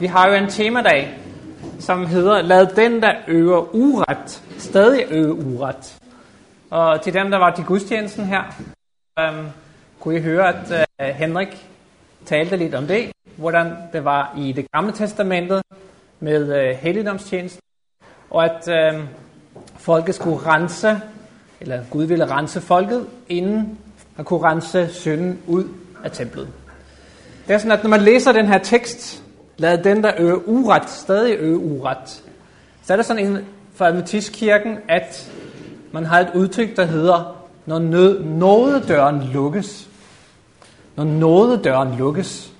Vi har jo en temadag, som hedder Lad den, der øver uret, stadig øve uret. Og til dem, der var til gudstjenesten her, øhm, kunne I høre, at øh, Henrik talte lidt om det, hvordan det var i det gamle testamentet med øh, helligdomstjenesten, og at øh, folket skulle rense, eller Gud ville rense folket, inden han kunne rense synden ud af templet. Det er sådan, at når man læser den her tekst, lad den, der øger uret, stadig øge uret, så er der sådan en for Adventistkirken, at man har et udtryk, der hedder, når nød, nådedøren lukkes. Når nådedøren lukkes.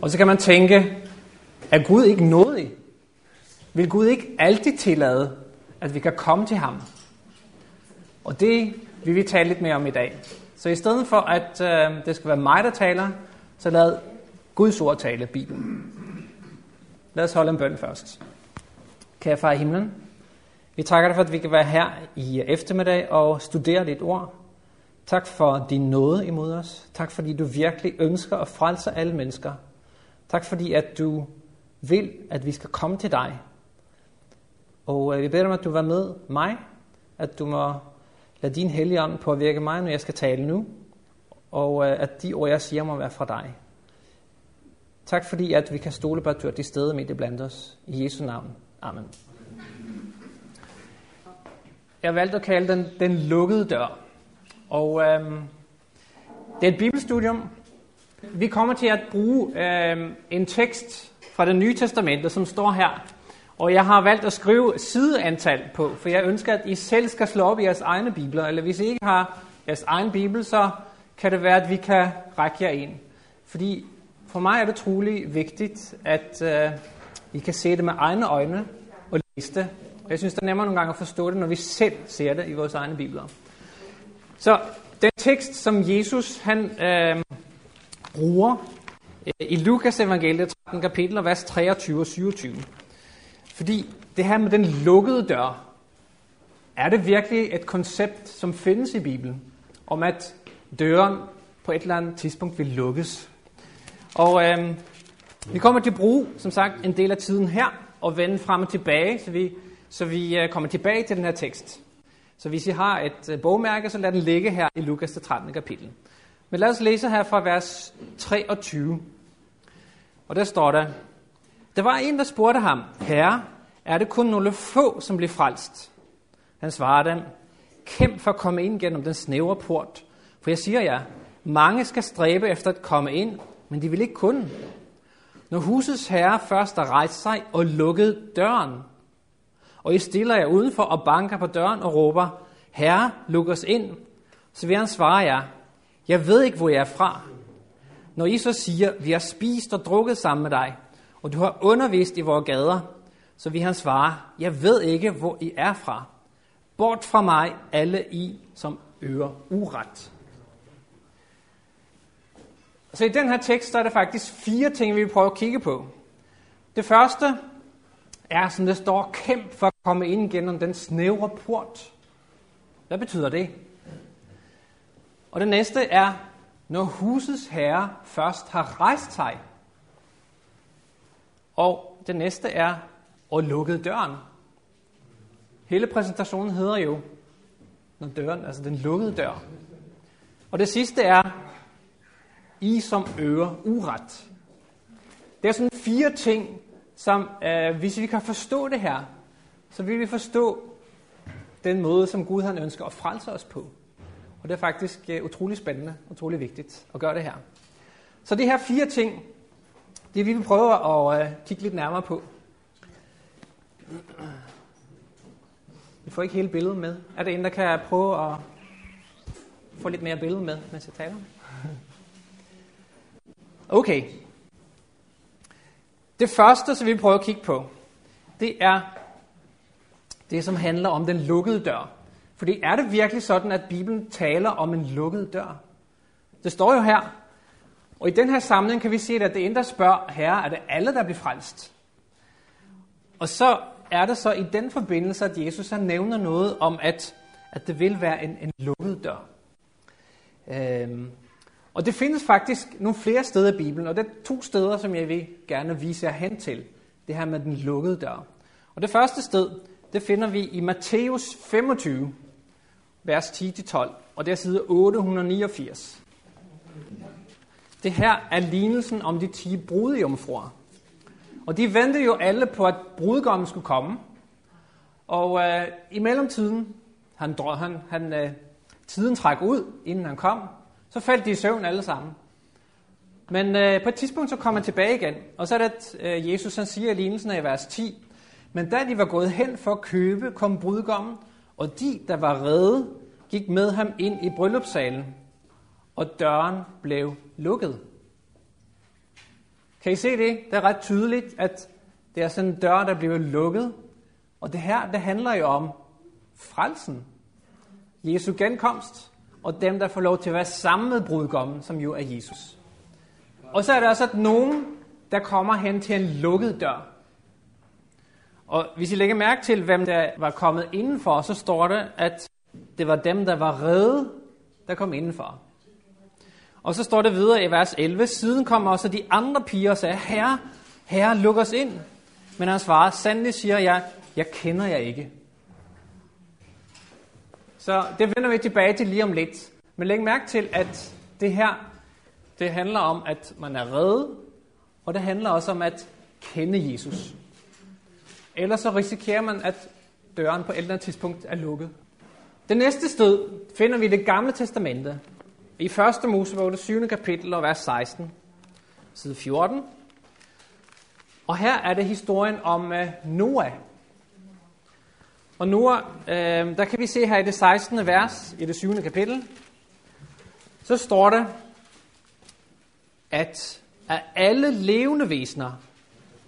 Og så kan man tænke, er Gud ikke nådig? Vil Gud ikke altid tillade, at vi kan komme til ham? Og det vil vi tale lidt mere om i dag. Så i stedet for, at øh, det skal være mig, der taler, så lad Guds ord tale, Bibelen. Lad os holde en bøn først. Kære far i himlen, vi takker dig for, at vi kan være her i eftermiddag og studere dit ord. Tak for din nåde imod os. Tak fordi du virkelig ønsker at frelse alle mennesker. Tak fordi at du vil, at vi skal komme til dig. Og øh, vi beder om, at du var med mig, at du må lade din hellige ånd påvirke mig, når jeg skal tale nu, og øh, at de ord, jeg siger, må være fra dig. Tak fordi, at vi kan stole på, at du er til stede midt i blandt os. I Jesu navn. Amen. Jeg valgte at kalde den den lukkede dør. Og øhm, det er et bibelstudium. Vi kommer til at bruge øhm, en tekst fra det nye testamente, som står her. Og jeg har valgt at skrive sideantal på, for jeg ønsker, at I selv skal slå op i jeres egne bibler. Eller hvis I ikke har jeres egen bibel, så kan det være, at vi kan række jer en. Fordi for mig er det trolig vigtigt, at øh, I kan se det med egne øjne og læse det. Og jeg synes, det er nemmere nogle gange at forstå det, når vi selv ser det i vores egne bibler. Så den tekst, som Jesus han øh, bruger øh, i Lukas evangeliet 13 kapitel, vers 23 og 27. Fordi det her med den lukkede dør, er det virkelig et koncept, som findes i Bibelen, om at døren på et eller andet tidspunkt vil lukkes. Og øh, vi kommer til at bruge, som sagt, en del af tiden her, og vende frem og tilbage, så vi, så vi øh, kommer tilbage til den her tekst. Så hvis I har et øh, bogmærke, så lad den ligge her i Lukas 13. kapitel. Men lad os læse her fra vers 23. Og der står der, der var en, der spurgte ham, Herre, er det kun nogle få, som bliver frelst? Han svarede dem, kæmp for at komme ind gennem den snævre port. For jeg siger jer, mange skal stræbe efter at komme ind, men de vil ikke kunne. Når husets herre først har rejst sig og lukket døren, og I stiller jer udenfor og banker på døren og råber, Herre, luk os ind, så vil han svare jer, jeg ved ikke, hvor jeg er fra. Når I så siger, vi har spist og drukket sammen med dig, og du har undervist i vores gader, så vil han svare, jeg ved ikke, hvor I er fra. Bort fra mig, alle I, som øger uret. Så i den her tekst, der er der faktisk fire ting, vi vil prøve at kigge på. Det første er, som det står, kæmp for at komme ind gennem den snævre port. Hvad betyder det? Og det næste er, når husets herre først har rejst sig. Og det næste er, og lukket døren. Hele præsentationen hedder jo, når døren, altså den lukkede dør. Og det sidste er, i som øger uret. Det er sådan fire ting, som øh, hvis vi kan forstå det her, så vil vi forstå den måde, som Gud han ønsker at frelse os på. Og det er faktisk øh, utrolig spændende, utrolig vigtigt at gøre det her. Så de her fire ting, det vil vi prøve at øh, kigge lidt nærmere på. Vi får ikke hele billedet med. Er det en, der kan prøve at få lidt mere billede med, mens jeg taler? Okay. Det første, som vi prøver at kigge på, det er det, som handler om den lukkede dør. Fordi er det virkelig sådan, at Bibelen taler om en lukket dør? Det står jo her. Og i den her samling kan vi se, at det ene, der spørger, herre, er det alle, der bliver frelst? Og så er det så i den forbindelse, at Jesus han nævner noget om, at, at det vil være en, en lukket dør. Øhm, og det findes faktisk nogle flere steder i Bibelen, og det er to steder, som jeg vil gerne vise jer hen til. Det her med den lukkede dør. Og det første sted, det finder vi i Matthæus 25, vers 10-12, og det er side 889. Det her er lignelsen om de 10 brudjomfruer. Og de ventede jo alle på, at brudgommen skulle komme. Og øh, i mellemtiden, han, han, han, øh, tiden træk ud, inden han kom, så faldt de i søvn alle sammen. Men øh, på et tidspunkt så kom han tilbage igen, og så er det, at øh, Jesus han siger i lignelsen i vers 10, men da de var gået hen for at købe, kom brudgommen, og de, der var redde, gik med ham ind i bryllupssalen, og døren blev lukket. Kan I se det? Det er ret tydeligt, at det er sådan en dør, der bliver lukket. Og det her, det handler jo om frelsen. Jesu genkomst, og dem, der får lov til at være sammen med brudgommen, som jo er Jesus. Og så er der også at nogen, der kommer hen til en lukket dør. Og hvis I lægger mærke til, hvem der var kommet indenfor, så står det, at det var dem, der var redde, der kom indenfor. Og så står det videre i vers 11, siden kom også de andre piger og sagde, Herre, Herre, luk os ind. Men han svarer, sandelig siger jeg, jeg kender jer ikke. Så det vender vi tilbage til lige om lidt. Men læg mærke til, at det her, det handler om, at man er reddet, og det handler også om at kende Jesus. Ellers så risikerer man, at døren på et eller andet tidspunkt er lukket. Det næste sted finder vi i det gamle testamente. I 1. Mosebog, det 7. kapitel og vers 16, side 14. Og her er det historien om øh, Noah. Og Noah, øh, der kan vi se her i det 16. vers i det 7. kapitel, så står der, at af alle levende væsener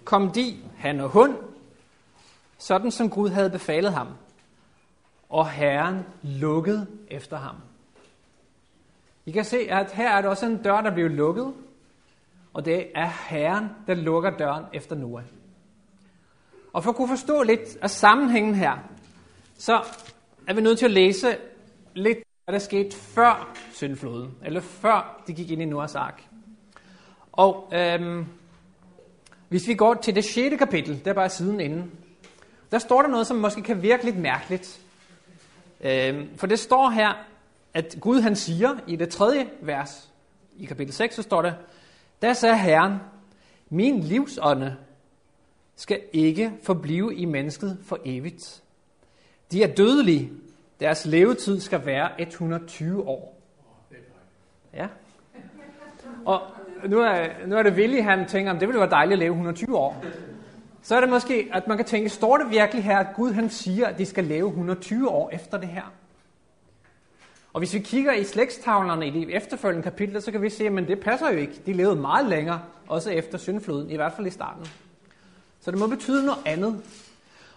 kom de, han og hund, sådan som Gud havde befalet ham. Og Herren lukkede efter ham. I kan se, at her er der også en dør, der bliver lukket, og det er Herren, der lukker døren efter Noah. Og for at kunne forstå lidt af sammenhængen her, så er vi nødt til at læse lidt, hvad der skete før syndfloden, eller før de gik ind i Noahs ark. Og øhm, hvis vi går til det 6. kapitel, der er bare siden inden, der står der noget, som måske kan virke lidt mærkeligt. Øhm, for det står her, at Gud han siger i det tredje vers i kapitel 6, så står der, der sagde Herren, min livsånde skal ikke forblive i mennesket for evigt. De er dødelige. Deres levetid skal være 120 år. Ja. Og nu er, nu er det Willy, han tænker, om det ville være dejligt at leve 120 år. Så er det måske, at man kan tænke, står det virkelig her, at Gud han siger, at de skal leve 120 år efter det her? Og hvis vi kigger i slægstavlerne i de efterfølgende kapitler, så kan vi se, at det passer jo ikke. De levede meget længere, også efter syndfloden, i hvert fald i starten. Så det må betyde noget andet.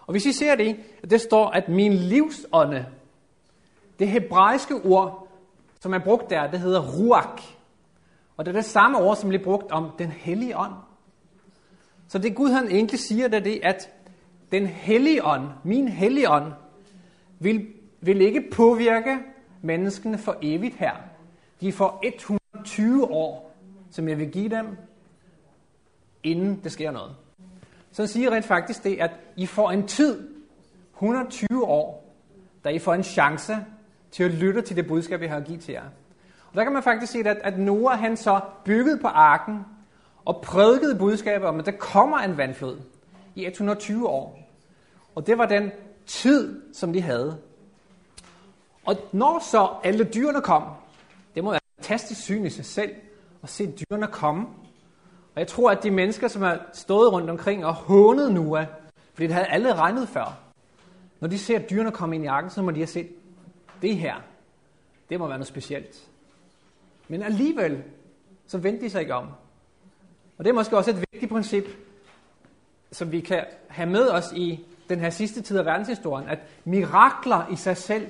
Og hvis I ser det, det står, at min livsånde, det hebraiske ord, som er brugt der, det hedder ruach. Og det er det samme ord, som bliver brugt om den hellige ånd. Så det Gud han egentlig siger, det er det, at den hellige ånd, min hellige ånd, vil, vil ikke påvirke menneskene for evigt her. De får 120 år, som jeg vil give dem, inden det sker noget. Så siger rent faktisk det, at I får en tid, 120 år, da I får en chance til at lytte til det budskab, jeg har givet til jer. Og der kan man faktisk se, at, at Noah han så byggede på arken og prædikede budskabet om, at der kommer en vandflod i 120 år. Og det var den tid, som de havde. Og når så alle dyrene kom, det må være fantastisk syn i sig selv, at se dyrene komme. Og jeg tror, at de mennesker, som har stået rundt omkring og hånet Noah, fordi det havde alle regnet før, når de ser dyrene komme ind i arken, så må de have set, det her, det må være noget specielt. Men alligevel, så vendte de sig ikke om. Og det er måske også et vigtigt princip, som vi kan have med os i den her sidste tid af verdenshistorien, at mirakler i sig selv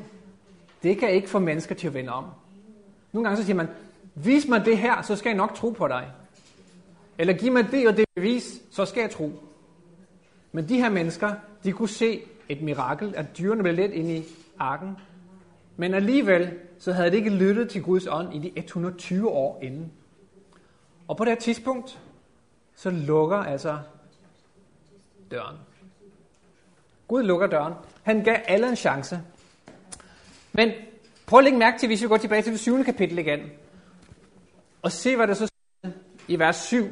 det kan ikke få mennesker til at vende om. Nogle gange så siger man, vis mig det her, så skal jeg nok tro på dig. Eller giv mig det og det bevis, så skal jeg tro. Men de her mennesker, de kunne se et mirakel, at dyrene blev let ind i arken. Men alligevel, så havde de ikke lyttet til Guds ånd i de 120 år inden. Og på det her tidspunkt, så lukker altså døren. Gud lukker døren. Han gav alle en chance. Men prøv at lægge mærke til, hvis vi går tilbage til det 7. kapitel igen, og se, hvad der så står i vers 7.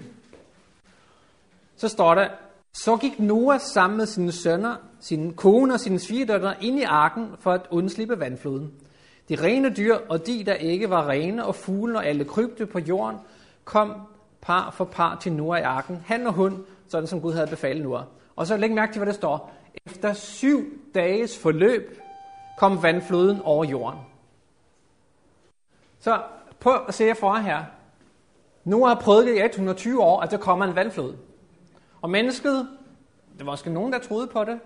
Så står der, så gik Noah sammen med sine sønner, sin kone og sine svigerdøtre ind i arken for at undslippe vandfloden. De rene dyr og de, der ikke var rene, og fuglen og alle krybte på jorden, kom par for par til Noah i arken, han og hun, sådan som Gud havde befalet Noah. Og så læg mærke til, hvad der står. Efter syv dages forløb kom vandfloden over jorden. Så prøv at se jer for her. Noah har prøvet i 120 år, at der kommer en vandflod. Og mennesket, der var måske nogen, der troede på det,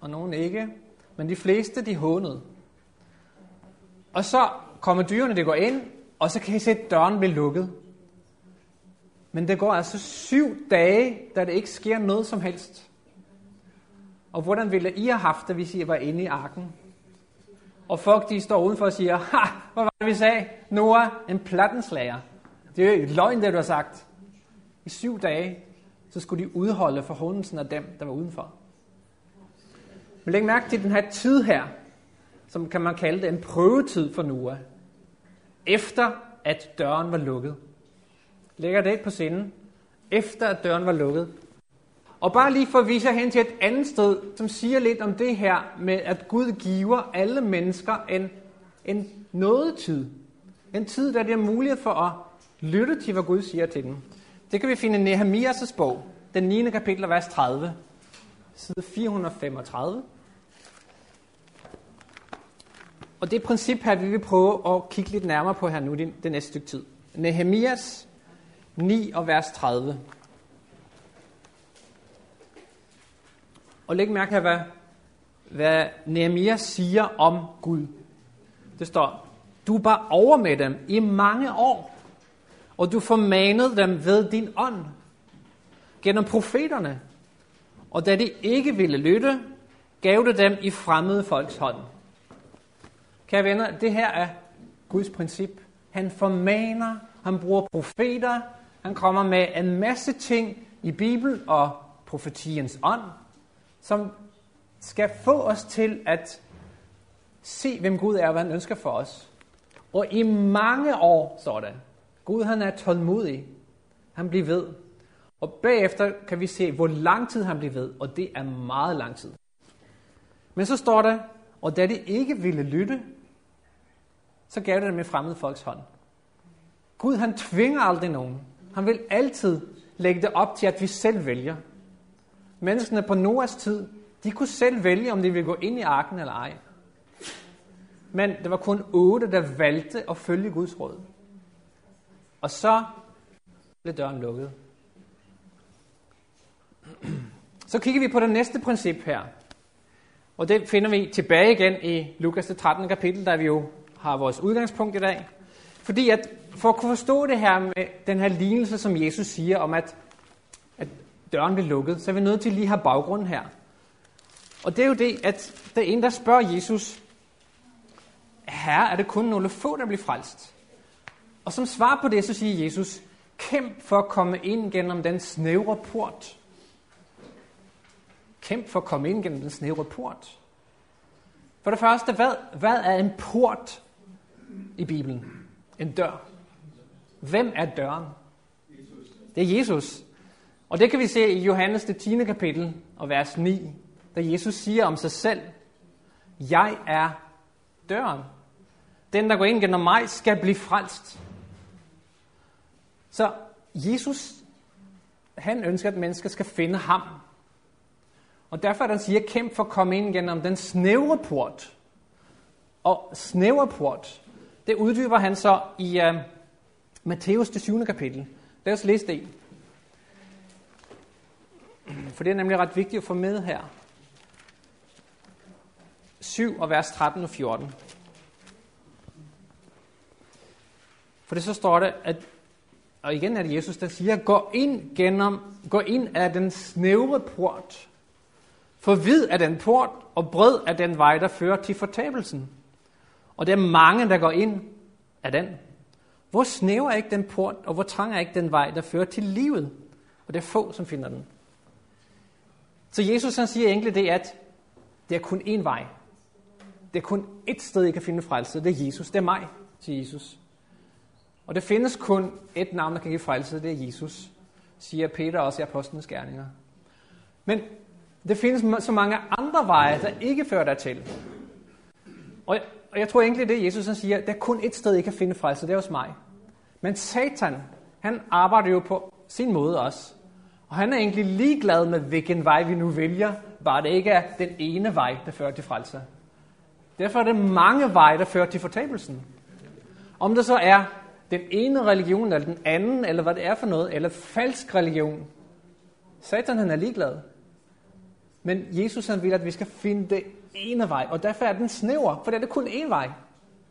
og nogen ikke, men de fleste, de hånede. Og så kommer dyrene, det går ind, og så kan I se, at døren bliver lukket. Men det går altså syv dage, da det ikke sker noget som helst. Og hvordan ville I have haft det, hvis I var inde i arken? Og folk, de står udenfor og siger, ha, hvad var det, vi sagde? Noah, en plattenslager. Det er jo løgn, det du har sagt. I syv dage, så skulle de udholde forhåndelsen af dem, der var udenfor. Men læg mærke til den her tid her, som kan man kalde det en prøvetid for Noah, efter at døren var lukket. Lægger det på sinden, efter at døren var lukket. Og bare lige for at vise jer hen til et andet sted, som siger lidt om det her med, at Gud giver alle mennesker en, en nådetid. En tid, der det er mulighed for at lytte til, hvad Gud siger til dem. Det kan vi finde i Nehemias' bog, den 9. kapitel, vers 30, side 435. Og det princip her, vi vil prøve at kigge lidt nærmere på her nu, det, næste stykke tid. Nehemias 9 og vers 30. Og læg mærke her, hvad, hvad Nehemias siger om Gud. Det står, du var over med dem i mange år, og du formanede dem ved din ånd, gennem profeterne. Og da de ikke ville lytte, gav du dem i fremmede folks hånd. Kære venner, det her er Guds princip. Han formaner, han bruger profeter, han kommer med en masse ting i Bibelen og profetiens ånd, som skal få os til at se, hvem Gud er og hvad han ønsker for os. Og i mange år, står det, Gud han er tålmodig. Han bliver ved. Og bagefter kan vi se, hvor lang tid han bliver ved, og det er meget lang tid. Men så står der, og da de ikke ville lytte, så gav det dem med fremmede folks hånd. Gud han tvinger aldrig nogen. Han vil altid lægge det op til, at vi selv vælger. Menneskene på Noahs tid, de kunne selv vælge, om de ville gå ind i arken eller ej. Men det var kun otte, der valgte at følge Guds råd. Og så blev døren lukket. Så kigger vi på det næste princip her. Og det finder vi tilbage igen i Lukas 13. kapitel, der vi jo har vores udgangspunkt i dag. Fordi at for at kunne forstå det her med den her lignelse, som Jesus siger om, at, at døren blev lukket, så er vi nødt til lige at have baggrunden her. Og det er jo det, at der er en, der spørger Jesus, Herre, er det kun nogle få, der bliver frelst. Og som svar på det, så siger Jesus, kæmp for at komme ind gennem den snævre port. Kæmp for at komme ind gennem den snævre port. For det første, hvad, hvad er en port i Bibelen? En dør. Hvem er døren? Det er Jesus. Og det kan vi se i Johannes det 10. kapitel og vers 9, da Jesus siger om sig selv, Jeg er døren. Den, der går ind gennem mig, skal blive frelst. Så Jesus, han ønsker, at mennesker skal finde ham. Og derfor er han siger, kæmp for at komme ind gennem den snævre port. Og snævre port, det uddyber han så i øh, uh, Matthæus det 7. kapitel. Lad os læse det. For det er nemlig ret vigtigt at få med her. 7 og vers 13 og 14. For det så står det, at og igen er det Jesus, der siger, gå ind, gennem, gå ind af den snævre port. For vid er den port, og bred er den vej, der fører til fortabelsen. Og der er mange, der går ind af den. Hvor snæver er ikke den port, og hvor trang er ikke den vej, der fører til livet? Og det er få, som finder den. Så Jesus han siger egentlig det, at det er kun én vej. Det er kun ét sted, I kan finde frelse. Det er Jesus. Det er mig, siger Jesus. Og det findes kun et navn, der kan give frelse. Det er Jesus, siger Peter også i Apostlenes Gerninger. Men det findes så mange andre veje, der ikke fører dig til. Og jeg, og jeg tror egentlig, det Jesus han siger, der er kun et sted, I kan finde frelse, det er hos mig. Men Satan, han arbejder jo på sin måde også. Og han er egentlig ligeglad med, hvilken vej vi nu vælger, bare det ikke er den ene vej, der fører til frelse. Derfor er det mange veje, der fører til fortabelsen. Om det så er den ene religion, eller den anden, eller hvad det er for noget, eller falsk religion. Satan han er ligeglad. Men Jesus han vil, at vi skal finde det ene vej, og derfor er den snæver, for det er det kun én vej.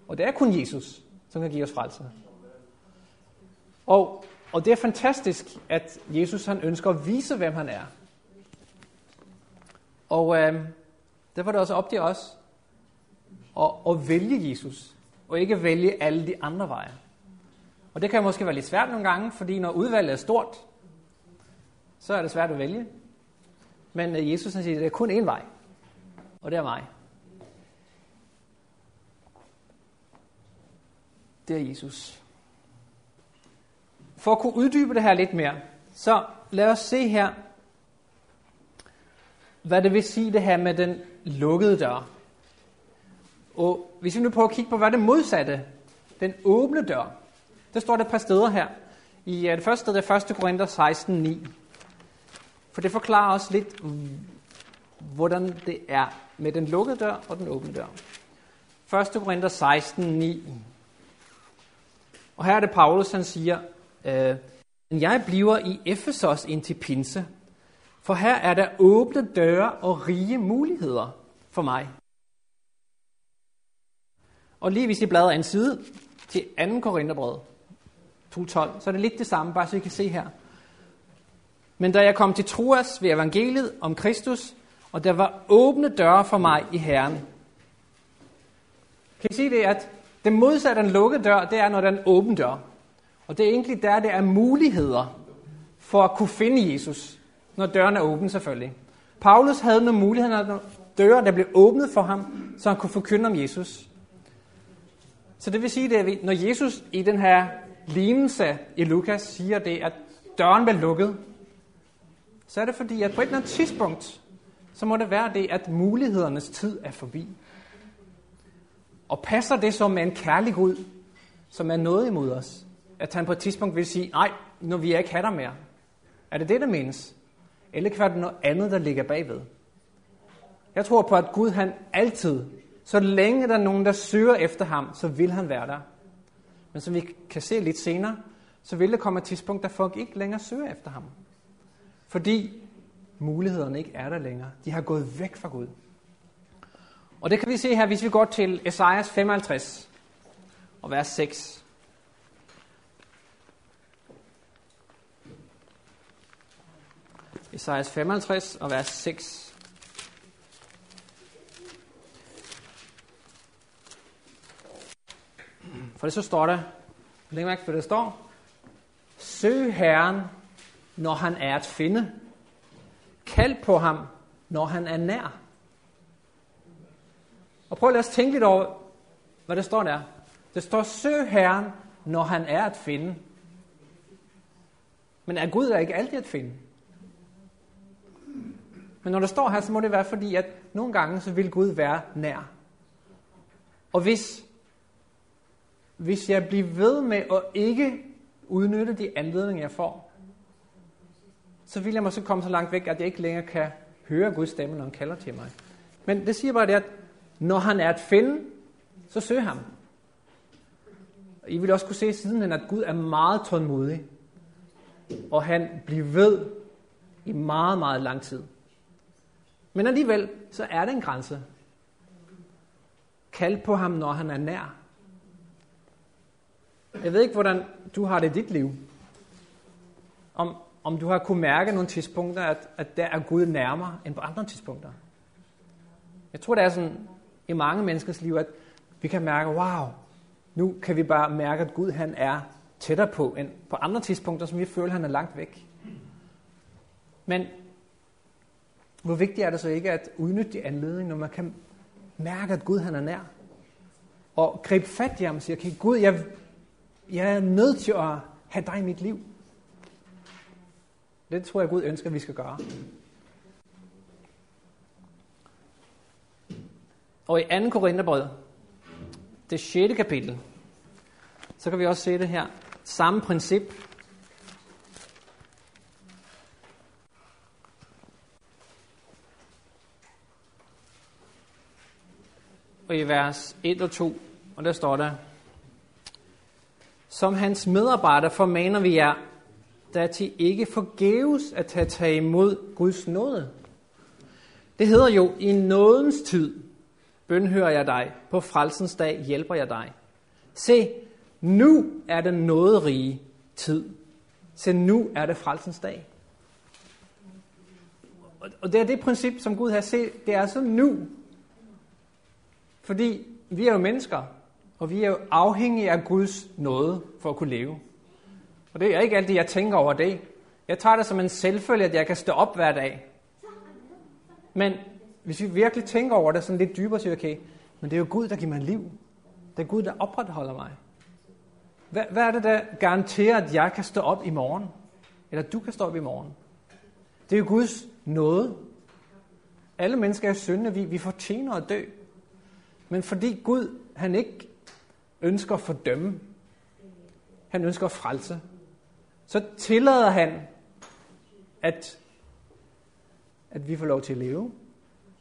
Og det er kun Jesus, som kan give os frelse. Og, og det er fantastisk, at Jesus han ønsker at vise, hvem han er. Og øh, derfor er det også op til os at, at vælge Jesus, og ikke vælge alle de andre veje. Og det kan måske være lidt svært nogle gange, fordi når udvalget er stort, så er det svært at vælge. Men øh, Jesus han siger, at det er kun én vej, og det er mig. Det er Jesus. For at kunne uddybe det her lidt mere, så lad os se her, hvad det vil sige det her med den lukkede dør. Og hvis vi nu prøver at kigge på, hvad det modsatte, den åbne dør, det står der et par steder her. I øh, det første sted er 1. Korinther 16.9. For det forklarer også lidt, hvordan det er med den lukkede dør og den åbne dør. 1. Korinther 16.9. Og her er det Paulus, han siger, øh, jeg bliver i Efesos indtil pinse, for her er der åbne døre og rige muligheder for mig. Og lige hvis I bladrer en side til 2. Korintherbrevet 2.12, så er det lidt det samme, bare så I kan se her. Men da jeg kom til Troas ved evangeliet om Kristus, og der var åbne døre for mig i Herren. Kan I sige det, at det modsatte af en lukket dør, det er, når der er en åben dør. Og det er egentlig der, det er muligheder for at kunne finde Jesus, når døren er åben selvfølgelig. Paulus havde nogle muligheder, når døre, der blev åbnet for ham, så han kunne forkynde om Jesus. Så det vil sige, at når Jesus i den her lignelse i Lukas siger det, at døren var lukket, så er det fordi, at på et eller andet tidspunkt, så må det være det, at mulighedernes tid er forbi. Og passer det så med en kærlig Gud, som er noget imod os? At han på et tidspunkt vil sige, nej, nu vil jeg ikke have dig mere. Er det det, der menes? Eller kan det noget andet, der ligger bagved? Jeg tror på, at Gud han altid, så længe der er nogen, der søger efter ham, så vil han være der. Men som vi kan se lidt senere, så vil der komme et tidspunkt, der folk ikke længere søger efter ham. Fordi mulighederne ikke er der længere. De har gået væk fra Gud. Og det kan vi se her, hvis vi går til Esajas 55 og vers 6. Esajas 55 og vers 6. For det så står der, læg mærke for det står, Søg Herren, når han er at finde. Kald på ham, når han er nær. Og prøv at lade os tænke lidt over, hvad det står der. Det står, søg Herren, når han er at finde. Men er Gud er ikke altid at finde? Men når det står her, så må det være fordi, at nogle gange så vil Gud være nær. Og hvis, hvis jeg bliver ved med at ikke udnytte de anledninger, jeg får, så vil jeg måske komme så langt væk, at jeg ikke længere kan høre Guds stemme, når han kalder til mig. Men det siger bare det, at når han er at finde, så søg ham. I vil også kunne se siden, at Gud er meget tålmodig, og han bliver ved i meget, meget lang tid. Men alligevel, så er der en grænse. Kald på ham, når han er nær. Jeg ved ikke, hvordan du har det i dit liv. Om, om du har kunne mærke nogle tidspunkter, at, at der er Gud nærmere end på andre tidspunkter. Jeg tror, det er sådan i mange menneskers liv, at Vi kan mærke, wow, nu kan vi bare mærke, at Gud han er tættere på end på andre tidspunkter, som vi føler, han er langt væk. Men hvor vigtigt er det så ikke at udnytte de anledninger, når man kan mærke, at Gud han er nær? Og gribe fat i ham og sige, okay, Gud, jeg, jeg er nødt til at have dig i mit liv. Det tror jeg, Gud ønsker, at vi skal gøre. Og i 2. Korintherbrev, det 6. kapitel, så kan vi også se det her. Samme princip. Og i vers 1 og 2, og der står der, som hans medarbejder formaner vi jer, der til ikke forgæves at tage, tage imod Guds nåde. Det hedder jo, i nådens tid bønhører jeg dig, på frelsens dag hjælper jeg dig. Se, nu er det nåderige tid. Se, nu er det frelsens dag. Og det er det princip, som Gud har set. Det er så nu. Fordi vi er jo mennesker, og vi er jo afhængige af Guds nåde for at kunne leve. Og det er ikke altid, jeg tænker over det. Jeg tager det som en selvfølge, at jeg kan stå op hver dag. Men hvis vi virkelig tænker over det sådan lidt dybere, så okay, men det er jo Gud, der giver mig liv. Det er Gud, der opretholder mig. Hvad, hvad er det, der garanterer, at jeg kan stå op i morgen? Eller du kan stå op i morgen? Det er jo Guds nåde. Alle mennesker er syndende. vi, vi fortjener at dø. Men fordi Gud, han ikke ønsker at fordømme, han ønsker at frelse, så tillader han, at, at vi får lov til at leve.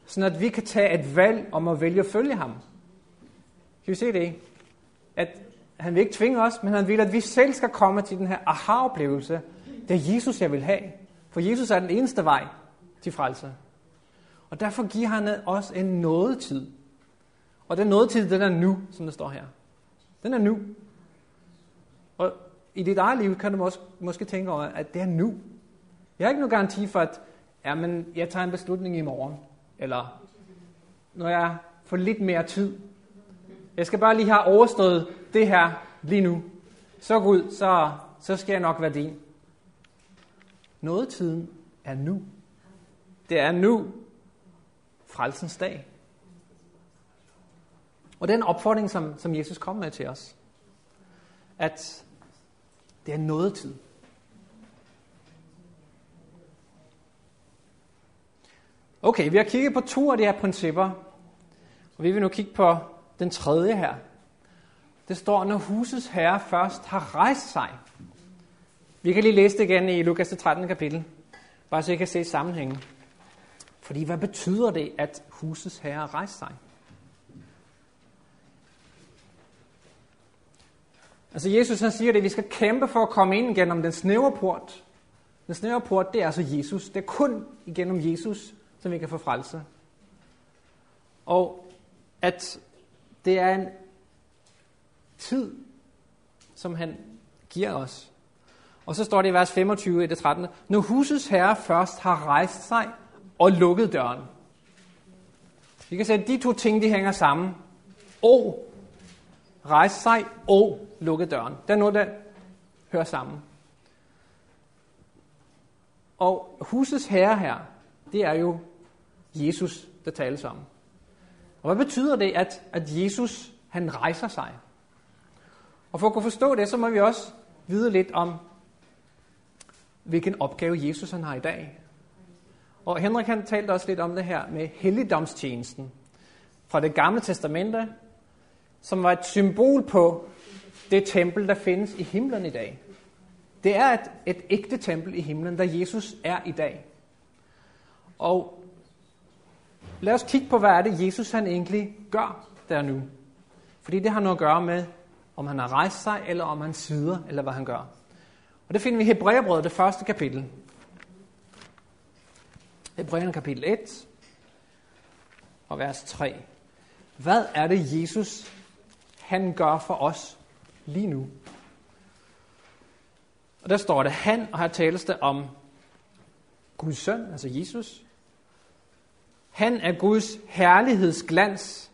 Sådan at vi kan tage et valg om at vælge at følge ham. Kan vi se det? At han vil ikke tvinge os, men han vil, at vi selv skal komme til den her aha-oplevelse. Det er Jesus, jeg vil have. For Jesus er den eneste vej til frelse. Og derfor giver han os en nådetid. Og den nådetid, den er nu, som der står her. Den er nu. Og i dit eget liv kan du måske, måske tænke over, at det er nu. Jeg har ikke nogen garanti for, at jamen, jeg tager en beslutning i morgen. Eller når jeg får lidt mere tid. Jeg skal bare lige have overstået det her lige nu. Så Gud, så, så skal jeg nok være din. Nådetiden er nu. Det er nu frelsens dag. Og den opfordring, som, som Jesus kom med til os. At det er nådetid. Okay, vi har kigget på to af de her principper, og vi vil nu kigge på den tredje her. Det står, når husets herre først har rejst sig. Vi kan lige læse det igen i Lukas 13. kapitel, bare så I kan se sammenhængen. Fordi hvad betyder det, at husets herre rejser sig? Altså Jesus han siger det, at vi skal kæmpe for at komme ind gennem den snævre port. Den snævre port, det er altså Jesus. Det er kun igennem Jesus, som vi kan få frelse. Og at det er en tid, som han giver os. Og så står det i vers 25 i det 13. Når husets herre først har rejst sig og lukket døren. Vi kan se, at de to ting, de hænger sammen. Og rejse sig og lukke døren. Det er noget, der hører sammen. Og husets herre her, det er jo Jesus, der tales om. Og hvad betyder det, at, at Jesus han rejser sig? Og for at kunne forstå det, så må vi også vide lidt om, hvilken opgave Jesus han har i dag. Og Henrik han talte også lidt om det her med helligdomstjenesten fra det gamle testamente, som var et symbol på det tempel, der findes i himlen i dag. Det er et, et ægte tempel i himlen, der Jesus er i dag. Og lad os kigge på, hvad er det, Jesus han egentlig gør der nu. Fordi det har noget at gøre med, om han har rejst sig, eller om han sidder, eller hvad han gør. Og det finder vi i Hebræerbrevet, det første kapitel. Hebræerne kapitel 1 og vers 3. Hvad er det, Jesus han gør for os lige nu? Og der står det, han, og her tales det om Guds søn, altså Jesus. Han er Guds herlighedsglans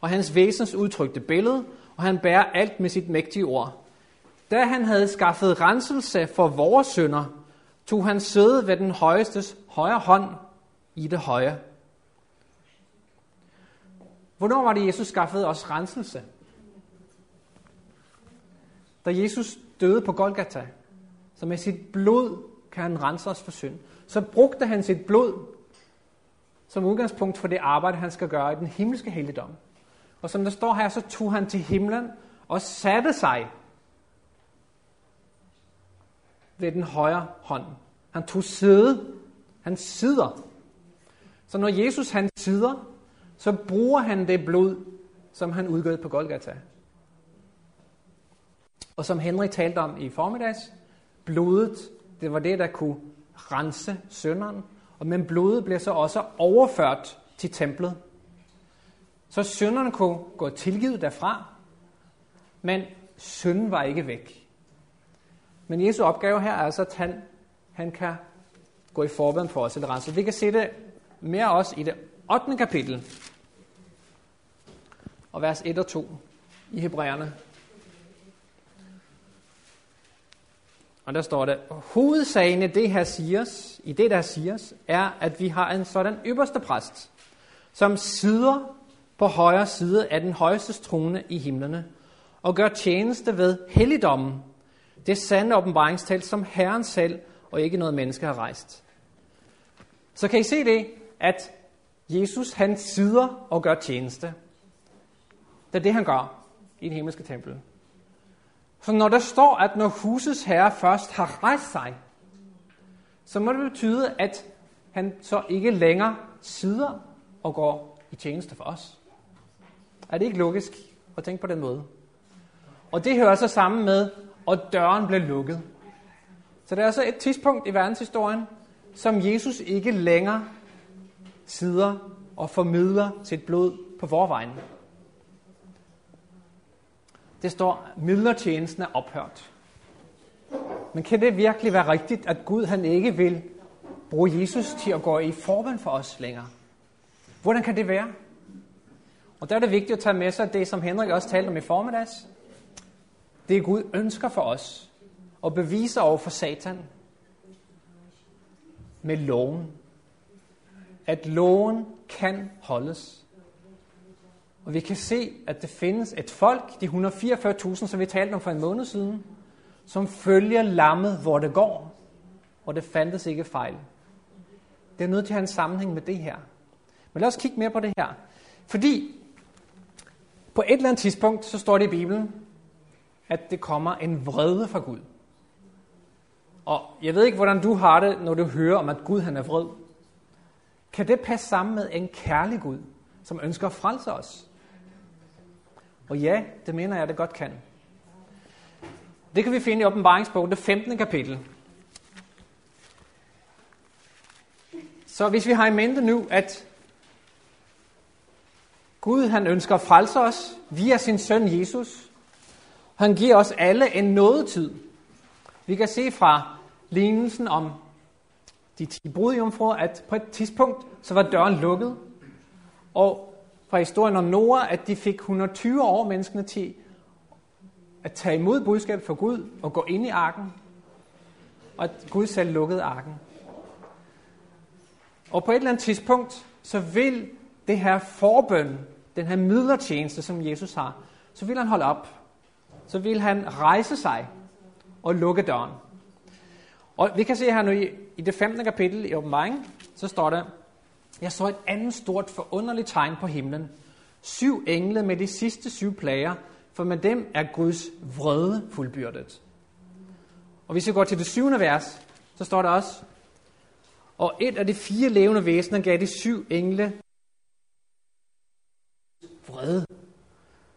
og hans væsens udtrykte billede, og han bærer alt med sit mægtige ord. Da han havde skaffet renselse for vores synder, tog han sæde ved den højestes højre hånd i det høje. Hvornår var det, Jesus skaffede os renselse? Da Jesus døde på Golgata, så med sit blod kan han rense os for synd, så brugte han sit blod som udgangspunkt for det arbejde, han skal gøre i den himmelske helligdom. Og som der står her, så tog han til himlen og satte sig ved den højre hånd. Han tog sæde. Han sidder. Så når Jesus han sidder, så bruger han det blod, som han udgød på Golgata. Og som Henrik talte om i formiddags, blodet, det var det, der kunne rense sønderen. Og men blodet blev så også overført til templet. Så synderne kunne gå tilgivet derfra, men synden var ikke væk. Men Jesu opgave her er altså, at han, han kan gå i forbøn for os, eller rense. Vi kan se det mere også i det 8. kapitel, og vers 1 og 2 i Hebræerne. Og der står det, hovedsagen i det her siges, i det der siges, er, at vi har en sådan øverste præst, som sidder på højre side af den højeste trone i himlene, og gør tjeneste ved helligdommen, det sande åbenbaringstal, som Herren selv og ikke noget menneske har rejst. Så kan I se det, at Jesus han sidder og gør tjeneste. Det er det, han gør i den himmelske tempel. Så når der står, at når husets herre først har rejst sig, så må det betyde, at han så ikke længere sidder og går i tjeneste for os. Er det ikke logisk at tænke på den måde? Og det hører så sammen med, at døren blev lukket. Så der er så et tidspunkt i verdenshistorien, som Jesus ikke længere sidder og formidler sit blod på forvejen. Det står, midlertjenesten er ophørt. Men kan det virkelig være rigtigt, at Gud han ikke vil bruge Jesus til at gå i forbund for os længere? Hvordan kan det være? Og der er det vigtigt at tage med sig det, som Henrik også talte om i formiddags. Det Gud ønsker for os og bevise over for Satan med loven. At loven kan holdes. Og vi kan se, at det findes et folk, de 144.000, som vi talte om for en måned siden, som følger lammet, hvor det går. Og det fandtes ikke fejl. Det er nødt til at have en sammenhæng med det her. Men lad os kigge mere på det her. Fordi på et eller andet tidspunkt, så står det i Bibelen, at det kommer en vrede fra Gud. Og jeg ved ikke, hvordan du har det, når du hører om, at Gud han er vred. Kan det passe sammen med en kærlig Gud, som ønsker at frelse os? Og ja, det mener jeg, det godt kan. Det kan vi finde i åbenbaringsbogen, det 15. kapitel. Så hvis vi har i mente nu, at Gud han ønsker at frelse os via sin søn Jesus, han giver os alle en nådetid. Vi kan se fra lignelsen om de ti brudjomfruer, at på et tidspunkt, så var døren lukket. Og fra historien om Noah, at de fik 120 år menneskene til at tage imod budskabet fra Gud og gå ind i arken. Og at Gud selv lukkede arken. Og på et eller andet tidspunkt, så vil det her forbøn, den her midlertjeneste, som Jesus har, så vil han holde op. Så vil han rejse sig og lukke døren. Og vi kan se her nu i, i det 15. kapitel i åbenbaringen, så står der, jeg så et andet stort forunderligt tegn på himlen. Syv engle med de sidste syv plager, for med dem er Guds vrede fuldbyrdet. Og hvis vi går til det syvende vers, så står der også, og et af de fire levende væsener gav de syv engle vrede.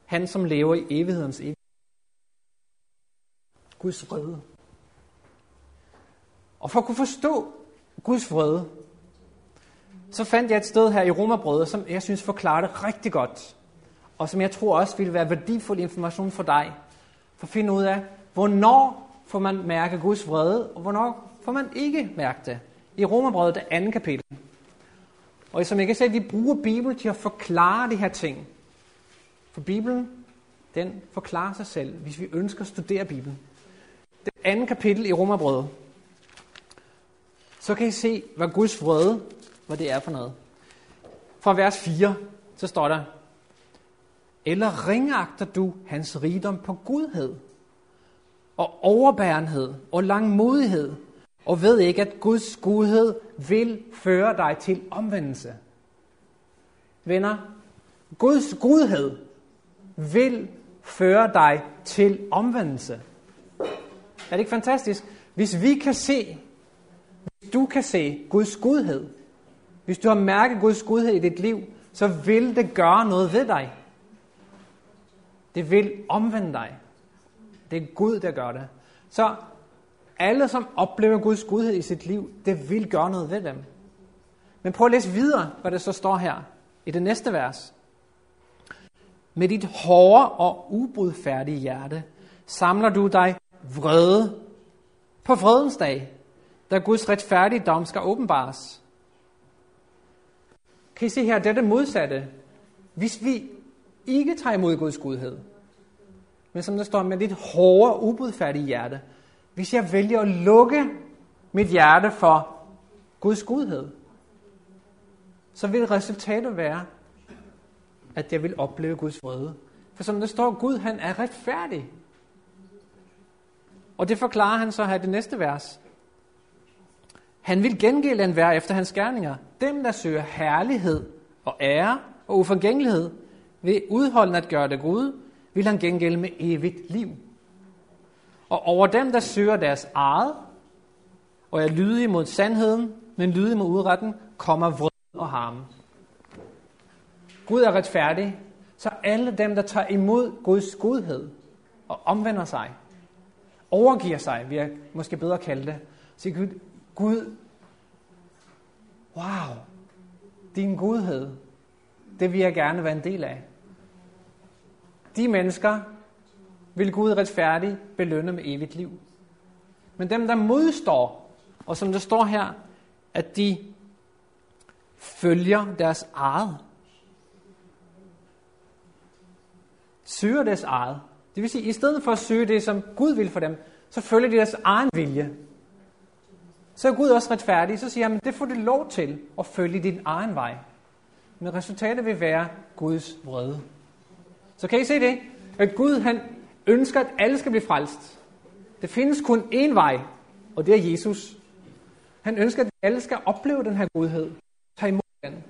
Han, som lever i evighedens evighed. Guds vrede. Og for at kunne forstå Guds vrede, så fandt jeg et sted her i Romerbrødet, som jeg synes forklarer det rigtig godt, og som jeg tror også ville være værdifuld information for dig, for at finde ud af, hvornår får man mærke Guds vrede, og hvornår får man ikke mærke det. I Romerbrevet, det andet kapitel. Og som jeg kan se, vi bruger Bibelen til at forklare de her ting. For Bibelen, den forklarer sig selv, hvis vi ønsker at studere Bibelen. Det andet kapitel i Romerbrødet, så kan I se, hvad Guds vrede, hvad det er for noget. Fra vers 4, så står der, Eller ringagter du hans rigdom på gudhed, og overbærenhed og langmodighed, og ved ikke, at Guds godhed vil føre dig til omvendelse. Venner, Guds godhed vil føre dig til omvendelse. Er det ikke fantastisk? Hvis vi kan se, hvis du kan se Guds godhed, hvis du har mærket Guds godhed i dit liv, så vil det gøre noget ved dig. Det vil omvende dig. Det er Gud, der gør det. Så alle, som oplever Guds godhed i sit liv, det vil gøre noget ved dem. Men prøv at læse videre, hvad det så står her i det næste vers. Med dit hårde og ubudfærdige hjerte samler du dig vrede på fredens dag, da Guds retfærdige dom skal åbenbares. Kan I se her, det er det modsatte. Hvis vi ikke tager imod Guds godhed, men som der står med dit hårde, ubudfærdige hjerte, hvis jeg vælger at lukke mit hjerte for Guds godhed, så vil resultatet være, at jeg vil opleve Guds vrede. For som der står, Gud han er retfærdig. Og det forklarer han så her i det næste vers. Han vil gengælde en vær efter hans gerninger. Dem, der søger herlighed og ære og uforgængelighed, ved udholdende at gøre det gode, vil han gengælde med evigt liv. Og over dem, der søger deres eget, og er lydige mod sandheden, men lydige mod udretten, kommer vrede og harme. Gud er retfærdig, så alle dem, der tager imod Guds godhed og omvender sig, overgiver sig, vi måske bedre kalde det, siger Gud, Gud, wow, din godhed, det vil jeg gerne være en del af. De mennesker vil Gud retfærdig belønne med evigt liv. Men dem, der modstår, og som der står her, at de følger deres eget, søger deres eget. Det vil sige, at i stedet for at søge det, som Gud vil for dem, så følger de deres egen vilje. Så er Gud også retfærdig, så siger han, det får du lov til at følge din egen vej. Men resultatet vil være Guds vrede. Så kan I se det? At Gud han ønsker, at alle skal blive frelst. Det findes kun én vej, og det er Jesus. Han ønsker, at alle skal opleve den her godhed. Tag imod den.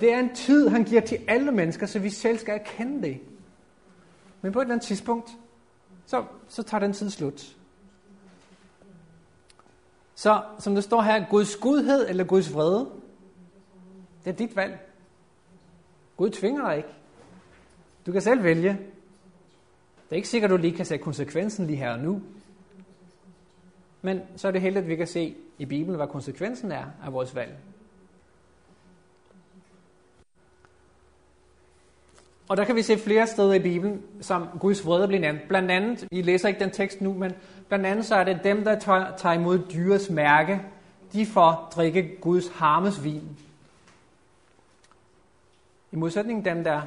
Det er en tid, han giver til alle mennesker, så vi selv skal erkende det. Men på et eller andet tidspunkt, så, så tager den tid slut. Så som der står her, Guds gudhed eller Guds vrede, det er dit valg. Gud tvinger dig ikke. Du kan selv vælge. Det er ikke sikkert, at du lige kan se konsekvensen lige her og nu. Men så er det heldigt, at vi kan se i Bibelen, hvad konsekvensen er af vores valg. Og der kan vi se flere steder i Bibelen, som Guds vrede bliver nævnt. Blandt andet, I læser ikke den tekst nu, men blandt andet så er det dem, der tager imod dyrets mærke, de får drikke Guds harmes vin. I modsætning dem, der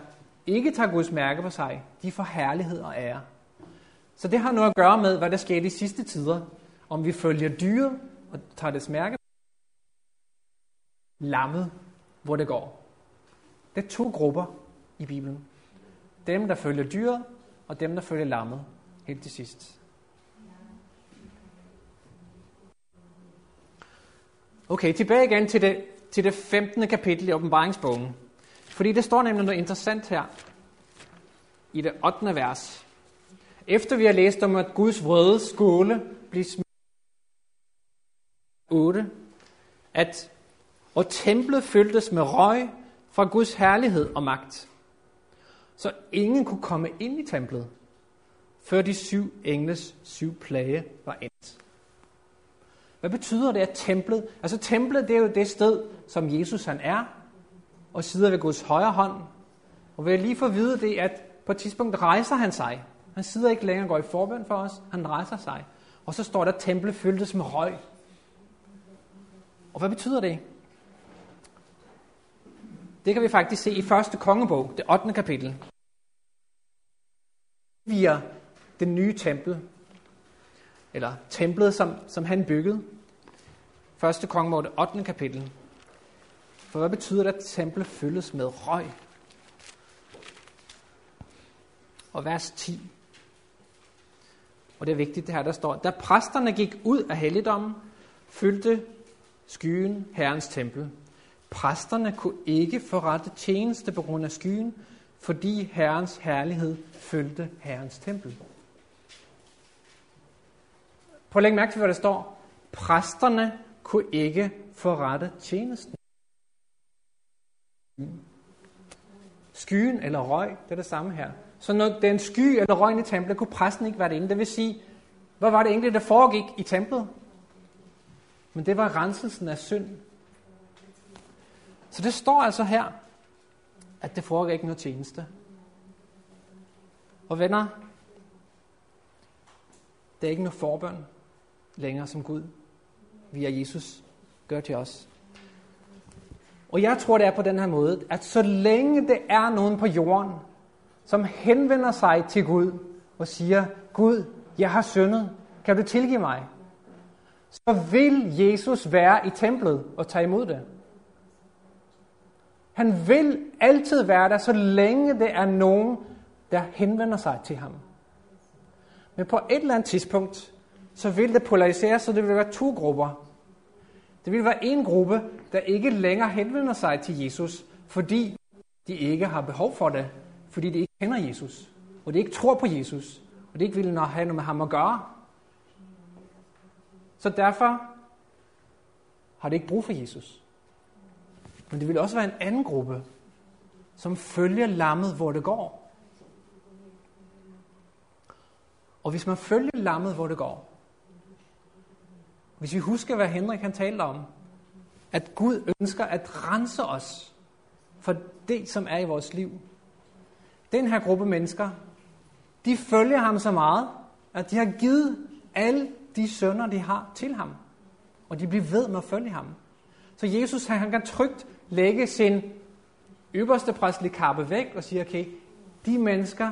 ikke tager Guds mærke på sig, de får herlighed og ære. Så det har noget at gøre med, hvad der sker i sidste tider. Om vi følger dyret og tager dets mærke, lammet, hvor det går. Det er to grupper i Bibelen. Dem, der følger dyret, og dem, der følger lammet, helt til sidst. Okay, tilbage igen til det, til det 15. kapitel i åbenbaringsbogen. Fordi det står nemlig noget interessant her i det 8. vers. Efter vi har læst om, at Guds vrede skåle bliver smidt 8, at og templet fyldtes med røg fra Guds herlighed og magt. Så ingen kunne komme ind i templet, før de syv engles syv plage var endt. Hvad betyder det, at templet? Altså templet, det er jo det sted, som Jesus han er, og sidder ved Guds højre hånd. Og vil jeg lige få at vide det, at på et tidspunkt rejser han sig. Han sidder ikke længere og går i forbøn for os. Han rejser sig. Og så står der, at templet fyldtes med røg. Og hvad betyder det? Det kan vi faktisk se i første kongebog, det 8. kapitel. Via det nye tempel, eller templet, som, som han byggede. Første kongebog, det 8. kapitel. For hvad betyder det, at templet fyldes med røg? Og vers 10. Og det er vigtigt det her, der står, da præsterne gik ud af helligdommen, fyldte skyen Herrens tempel. Præsterne kunne ikke forrette tjeneste på grund af skyen, fordi Herrens herlighed fyldte Herrens tempel. Prøv at lægge mærke til, hvad der står. Præsterne kunne ikke forrette tjenesten. Skyen eller røg, det er det samme her. Så når den sky eller røgen i templet, kunne præsten ikke være det inde. Det vil sige, hvad var det egentlig, der foregik i templet? Men det var renselsen af synd. Så det står altså her, at det foregår ikke noget tjeneste. Og venner, det er ikke noget forbøn længere som Gud via Jesus gør til os. Og jeg tror, det er på den her måde, at så længe det er nogen på jorden, som henvender sig til Gud og siger, Gud, jeg har syndet, kan du tilgive mig? Så vil Jesus være i templet og tage imod det. Han vil altid være der, så længe det er nogen, der henvender sig til ham. Men på et eller andet tidspunkt, så vil det polarisere, så det vil være to grupper. Det vil være en gruppe, der ikke længere henvender sig til Jesus, fordi de ikke har behov for det, fordi de ikke kender Jesus, og de ikke tror på Jesus, og de ikke vil have noget med ham at gøre. Så derfor har de ikke brug for Jesus. Men det vil også være en anden gruppe, som følger lammet, hvor det går. Og hvis man følger lammet, hvor det går, hvis vi husker, hvad Henrik han talte om, at Gud ønsker at rense os for det, som er i vores liv. Den her gruppe mennesker, de følger ham så meget, at de har givet alle de sønder, de har til ham. Og de bliver ved med at følge ham. Så Jesus han kan trygt lægge sin øverste præstelige kappe væk og sige, okay, de mennesker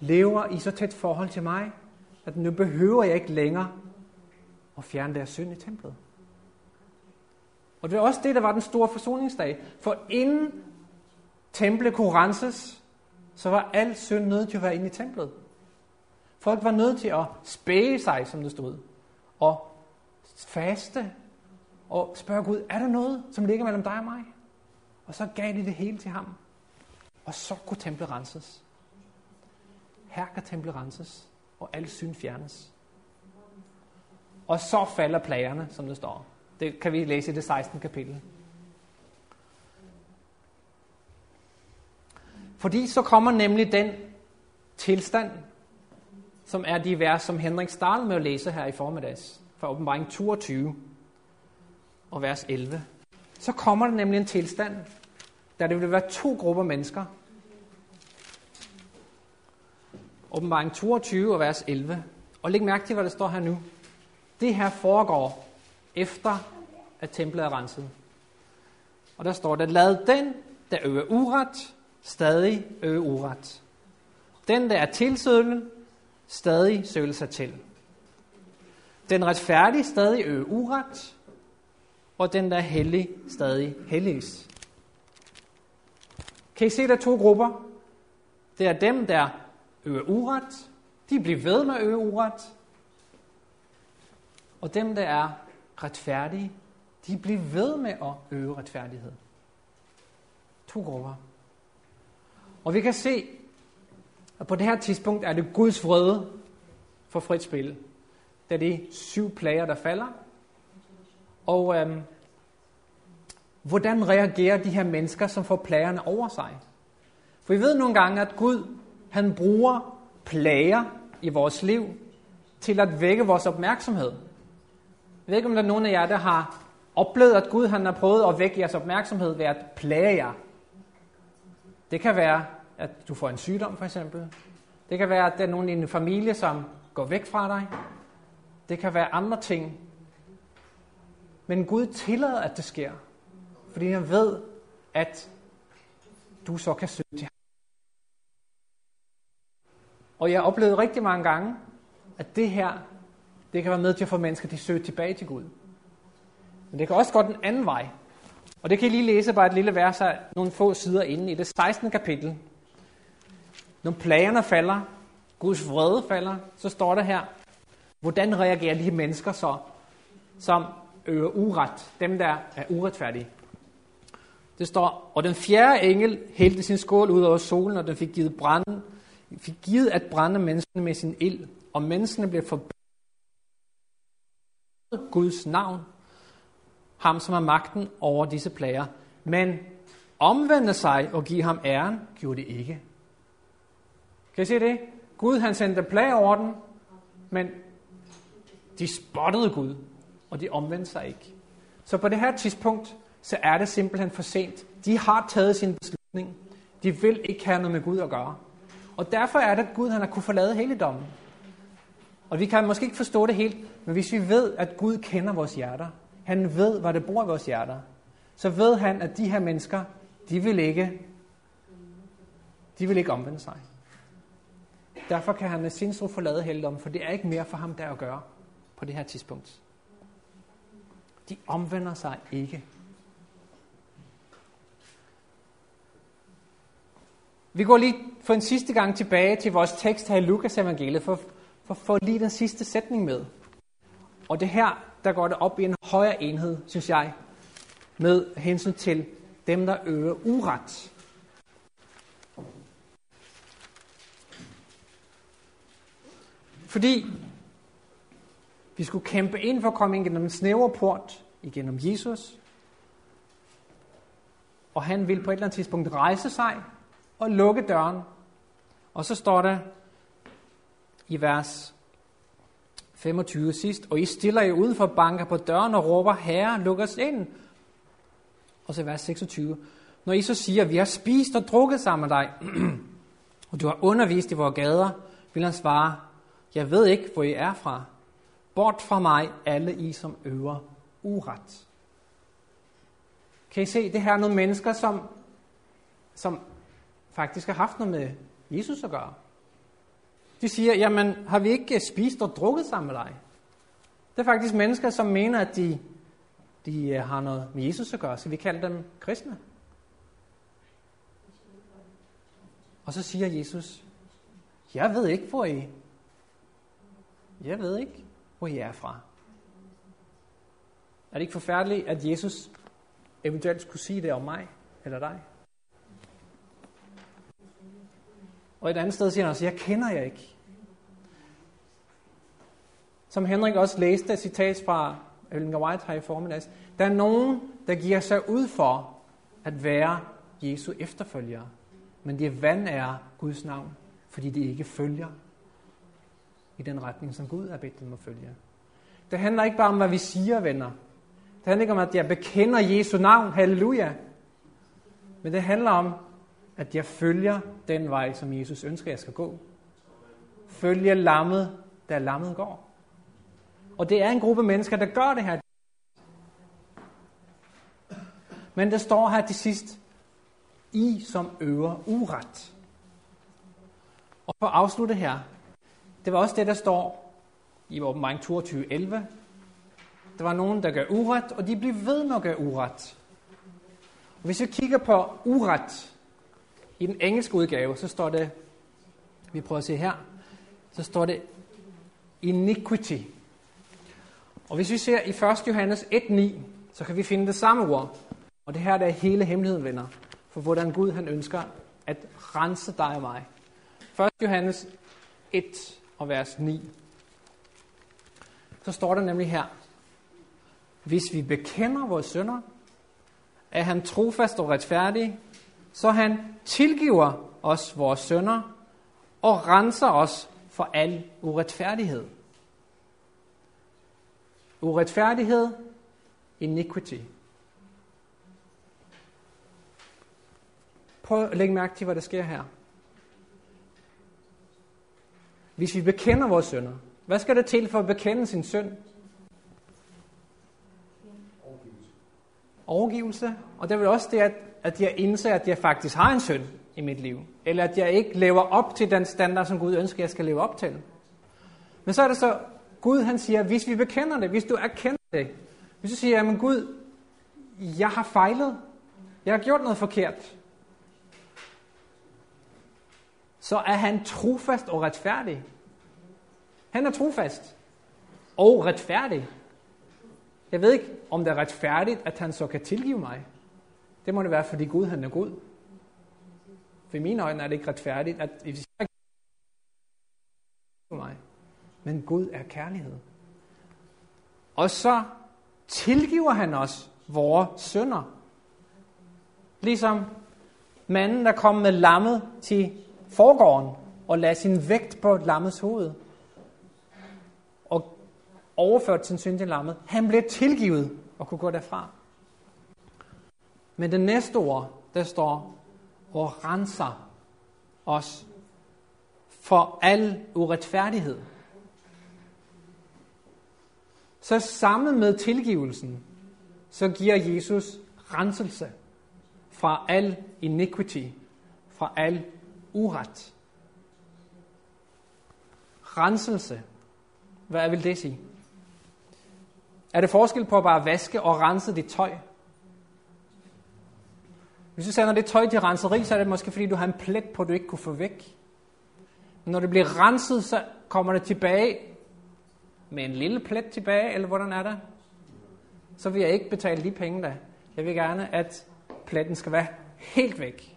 lever i så tæt forhold til mig, at nu behøver jeg ikke længere at fjerne deres synd i templet. Og det er også det, der var den store forsoningsdag. For inden templet kunne renses, så var al synd nødt til at være inde i templet. Folk var nødt til at spæge sig, som det stod, og faste, og spørge Gud, er der noget, som ligger mellem dig og mig? Og så gav de det hele til ham. Og så kunne templet renses. Her kan templet renses, og al synd fjernes. Og så falder plagerne, som det står. Det kan vi læse i det 16. kapitel. Fordi så kommer nemlig den tilstand, som er de vers, som Henrik startede med at læse her i formiddags, fra åbenbaring 22 og vers 11. Så kommer der nemlig en tilstand, der det vil være to grupper mennesker. Åbenbaring 22 og vers 11. Og læg mærke til, hvad der står her nu. Det her foregår efter, at templet er renset. Og der står der, lad den, der øver uret, stadig øve uret. Den, der er tilsødlen, stadig søle sig til. Den retfærdige stadig øve uret, og den, der er hellig, stadig helliges. Kan I se, der er to grupper? Det er dem, der øver uret. De bliver ved med at øve uret. Og dem, der er retfærdige, de bliver ved med at øve retfærdighed. To grupper. Og vi kan se, at på det her tidspunkt er det Guds vrede for frit spil. Det er de syv plager, der falder. Og øhm, hvordan reagerer de her mennesker, som får plagerne over sig? For vi ved nogle gange, at Gud han bruger plager i vores liv til at vække vores opmærksomhed. Jeg ved ikke, om der er nogen af jer, der har oplevet, at Gud han har prøvet at vække jeres opmærksomhed ved at plage jer. Det kan være, at du får en sygdom for eksempel. Det kan være, at der er nogen i din familie, som går væk fra dig. Det kan være andre ting. Men Gud tillader, at det sker. Fordi han ved, at du så kan søge til ham. Og jeg oplevede rigtig mange gange, at det her, det kan være med til at få mennesker til at søge tilbage til Gud. Men det kan også gå den anden vej. Og det kan I lige læse bare et lille vers af nogle få sider inde i det 16. kapitel. Når plagerne falder, Guds vrede falder, så står der her, hvordan reagerer de mennesker så, som øver uret, dem der er uretfærdige. Det står, og den fjerde engel hældte sin skål ud over solen, og den fik givet, brænde, fik givet at brænde menneskene med sin ild, og menneskene blev forbundet Guds navn, ham som har magten over disse plager. Men omvende sig og give ham æren, gjorde det ikke. Kan I se det? Gud han sendte plager over den, men de spottede Gud, og de omvendte sig ikke. Så på det her tidspunkt, så er det simpelthen for sent. De har taget sin beslutning. De vil ikke have noget med Gud at gøre. Og derfor er det, at Gud han har kunne forlade helligdommen. Og vi kan måske ikke forstå det helt, men hvis vi ved, at Gud kender vores hjerter, han ved, hvad det bor i vores hjerter, så ved han, at de her mennesker, de vil ikke, de vil ikke omvende sig. Derfor kan han med sindsro forlade helligdommen, for det er ikke mere for ham der at gøre på det her tidspunkt. De omvender sig ikke. Vi går lige for en sidste gang tilbage til vores tekst her i Lukas evangeliet, for, for at få lige den sidste sætning med. Og det her, der går det op i en højere enhed, synes jeg, med hensyn til dem, der øver uret. Fordi vi skulle kæmpe ind for at komme ind gennem en snæver port, igennem Jesus. Og han vil på et eller andet tidspunkt rejse sig og lukke døren. Og så står der i vers 25 sidst, og I stiller jer udenfor banker på døren og råber, Herre, luk os ind. Og så vers 26, når I så siger, vi har spist og drukket sammen med dig, og du har undervist i vores gader, vil han svare, jeg ved ikke, hvor I er fra. Bort fra mig, alle I, som øver uret. Kan I se, det her er nogle mennesker, som, som faktisk har haft noget med Jesus at gøre. De siger, jamen har vi ikke øh, spist og drukket sammen med dig? Det er faktisk mennesker, som mener, at de, de øh, har noget med Jesus at gøre, så vi kalder dem kristne. Og så siger Jesus, jeg ved ikke, hvor I jeg ved ikke, hvor I er fra. Er det ikke forfærdeligt, at Jesus eventuelt skulle sige det om mig eller dig? Og et andet sted siger han også, jeg kender jer ikke. Som Henrik også læste et citat fra Ellen White her i formiddags. Der er nogen, der giver sig ud for at være Jesu efterfølgere. Men det vand er Guds navn, fordi de ikke følger i den retning, som Gud har bedt dem at følge. Det handler ikke bare om, hvad vi siger, venner. Det handler ikke om, at jeg bekender Jesu navn, halleluja. Men det handler om, at jeg følger den vej, som Jesus ønsker, jeg skal gå. Følge lammet, der lammet går. Og det er en gruppe mennesker, der gør det her. Men der står her til sidst, I som øver uret. Og for at afslutte her, det var også det, der står i åbenbaring 22.11. Der var nogen, der gør uret, og de blev ved med at gøre uret. Og hvis vi kigger på uret i den engelske udgave, så står det, vi prøver at se her, så står det iniquity. Og hvis vi ser i 1. Johannes 1.9, så kan vi finde det samme ord. Og det her der er hele hemmeligheden, venner, for hvordan Gud han ønsker at rense dig og mig. 1. Johannes 1, og vers 9. Så står der nemlig her, hvis vi bekender vores sønder, er han trofast og retfærdig, så han tilgiver os vores sønder og renser os for al uretfærdighed. Uretfærdighed, iniquity. Prøv at lægge mærke til, hvad der sker her. Hvis vi bekender vores sønder, hvad skal det til for at bekende sin synd? overgivelse, og det er vel også det, at, at jeg indser, at jeg faktisk har en søn i mit liv. Eller at jeg ikke lever op til den standard, som Gud ønsker, jeg skal leve op til. Men så er det så, Gud han siger, hvis vi bekender det, hvis du erkender det, hvis du siger, jamen Gud, jeg har fejlet, jeg har gjort noget forkert, så er han trofast og retfærdig. Han er trofast og retfærdig. Jeg ved ikke, om det er retfærdigt, at han så kan tilgive mig. Det må det være, fordi Gud han er god. For i mine øjne er det ikke retfærdigt, at hvis jeg mig. Men Gud er kærlighed. Og så tilgiver han os vores sønder. Ligesom manden, der kom med lammet til forgården og lagde sin vægt på lammets hoved og overførte sin synd til lammet. Han blev tilgivet og kunne gå derfra. Men det næste ord, der står, og renser os for al uretfærdighed. Så sammen med tilgivelsen, så giver Jesus renselse fra al iniquity, fra al uret. Renselse. Hvad vil det sige? Er det forskel på at bare vaske og rense dit tøj? Hvis du sender det tøj til renseri, så er det måske fordi, du har en plet på, du ikke kunne få væk. Men når det bliver renset, så kommer det tilbage med en lille plet tilbage, eller hvordan er det? Så vil jeg ikke betale de penge der. Jeg vil gerne, at pletten skal være helt væk.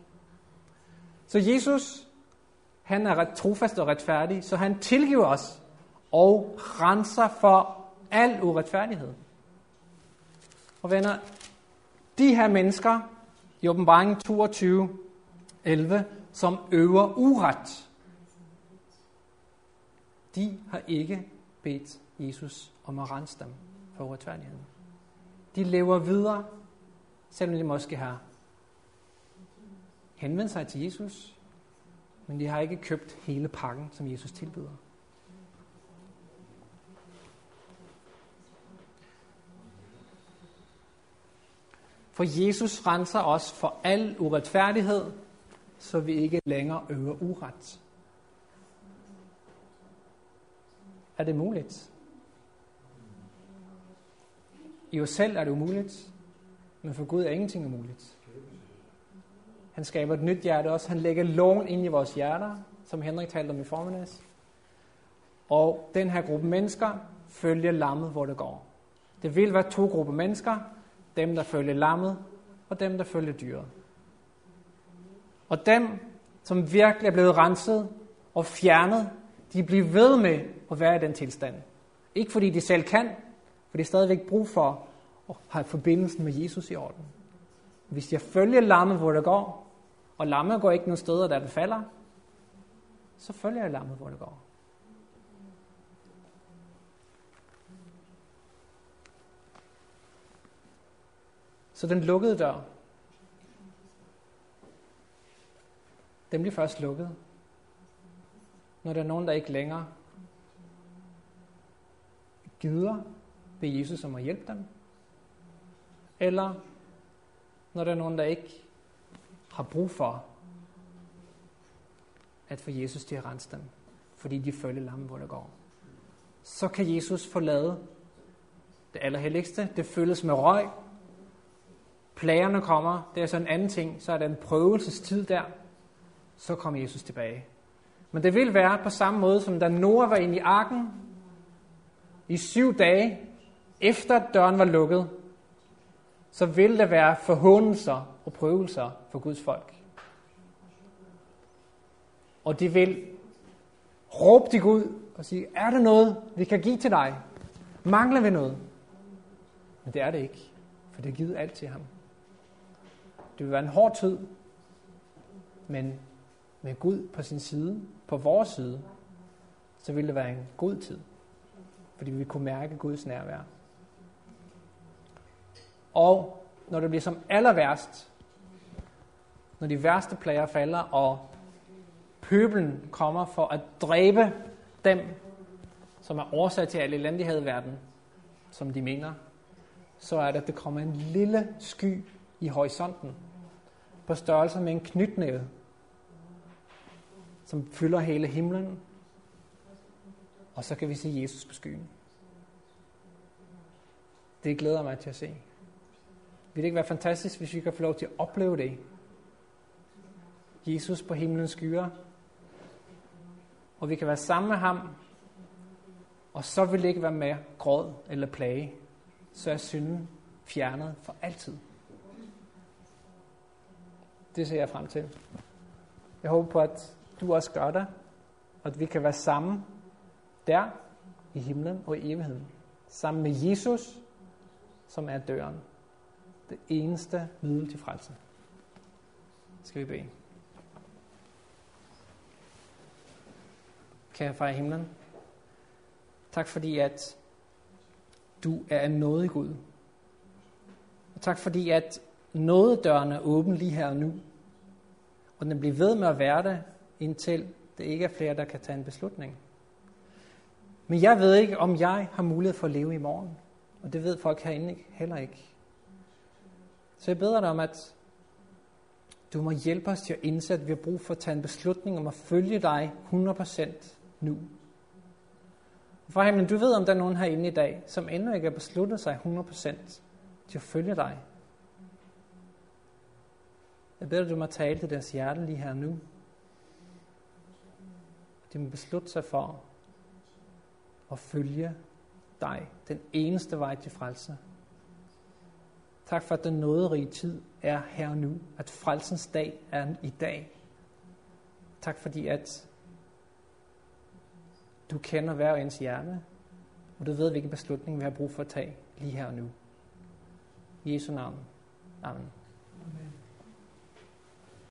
Så Jesus, han er ret trofast og retfærdig, så han tilgiver os og renser for al uretfærdighed. Og venner, de her mennesker i åbenbaringen 22, 11, som øver uret, de har ikke bedt Jesus om at rense dem for uretfærdigheden. De lever videre, selvom de måske har henvendt sig til Jesus, men de har ikke købt hele pakken, som Jesus tilbyder. For Jesus renser os for al uretfærdighed, så vi ikke længere øver uret. Er det muligt? I os selv er det umuligt, men for Gud er ingenting umuligt. Han skaber et nyt hjerte også. Han lægger loven ind i vores hjerter, som Henrik talte om i formiddags. Og den her gruppe mennesker følger lammet, hvor det går. Det vil være to grupper mennesker. Dem, der følger lammet, og dem, der følger dyret. Og dem, som virkelig er blevet renset og fjernet, de bliver ved med at være i den tilstand. Ikke fordi de selv kan, for de er stadigvæk brug for at have forbindelsen med Jesus i orden. Hvis jeg følger lammet, hvor det går, og lammet går ikke nogen steder, der den falder, så følger jeg lammet, hvor det går. Så den lukkede dør, den bliver først lukket, når der er nogen, der ikke længere gider bede Jesus om at hjælpe dem, eller når der er nogen, der ikke har brug for at få Jesus til at rense dem, fordi de følger lammen, hvor der går. Så kan Jesus forlade det allerhelligste. Det føles med røg, plagerne kommer, det er så en anden ting, så er der en prøvelsestid der, så kommer Jesus tilbage. Men det vil være på samme måde, som da Noah var inde i arken, i syv dage, efter døren var lukket, så vil der være forhåndelser og prøvelser for Guds folk. Og de vil råbe til Gud og sige, er der noget, vi kan give til dig? Mangler vi noget? Men det er det ikke, for det er givet alt til ham. Det vil være en hård tid, men med Gud på sin side, på vores side, så vil det være en god tid. Fordi vi kunne mærke Guds nærvær. Og når det bliver som aller værst, når de værste plager falder, og pøbelen kommer for at dræbe dem, som er årsag til al elendighed i verden, som de mener, så er det, at der kommer en lille sky i horisonten, på størrelse med en knytnæve, som fylder hele himlen, og så kan vi se Jesus på skyen. Det glæder mig til at se. Vil det ikke være fantastisk, hvis vi kan få lov til at opleve det? Jesus på himlens skyer, og vi kan være sammen med ham, og så vil det ikke være mere gråd eller plage. Så er synden fjernet for altid. Det ser jeg frem til. Jeg håber på, at du også gør det, og at vi kan være sammen der i himlen og i evigheden. Sammen med Jesus, som er døren. Det eneste middel til frelse. Skal vi bede. Kære far i himlen, tak fordi at du er en nådig Gud. Og tak fordi at nådedøren er åben lige her og nu. Og den bliver ved med at være det, indtil det ikke er flere, der kan tage en beslutning. Men jeg ved ikke, om jeg har mulighed for at leve i morgen. Og det ved folk herinde heller ikke. Så jeg beder dig om, at du må hjælpe os til at indse, at vi har brug for at tage en beslutning om at følge dig 100% nu. For himlen, du ved, om der er nogen herinde i dag, som endnu ikke har besluttet sig 100% til at følge dig. Jeg beder dig, du må tale til deres hjerte lige her nu. De må beslutte sig for at følge dig, den eneste vej til frelse. Tak for, at den nåderige tid er her nu, at frelsens dag er i dag. Tak fordi, at du kender hver ens hjerne, og du ved, hvilken beslutning vi har brug for at tage lige her og nu. I Jesu navn. Amen.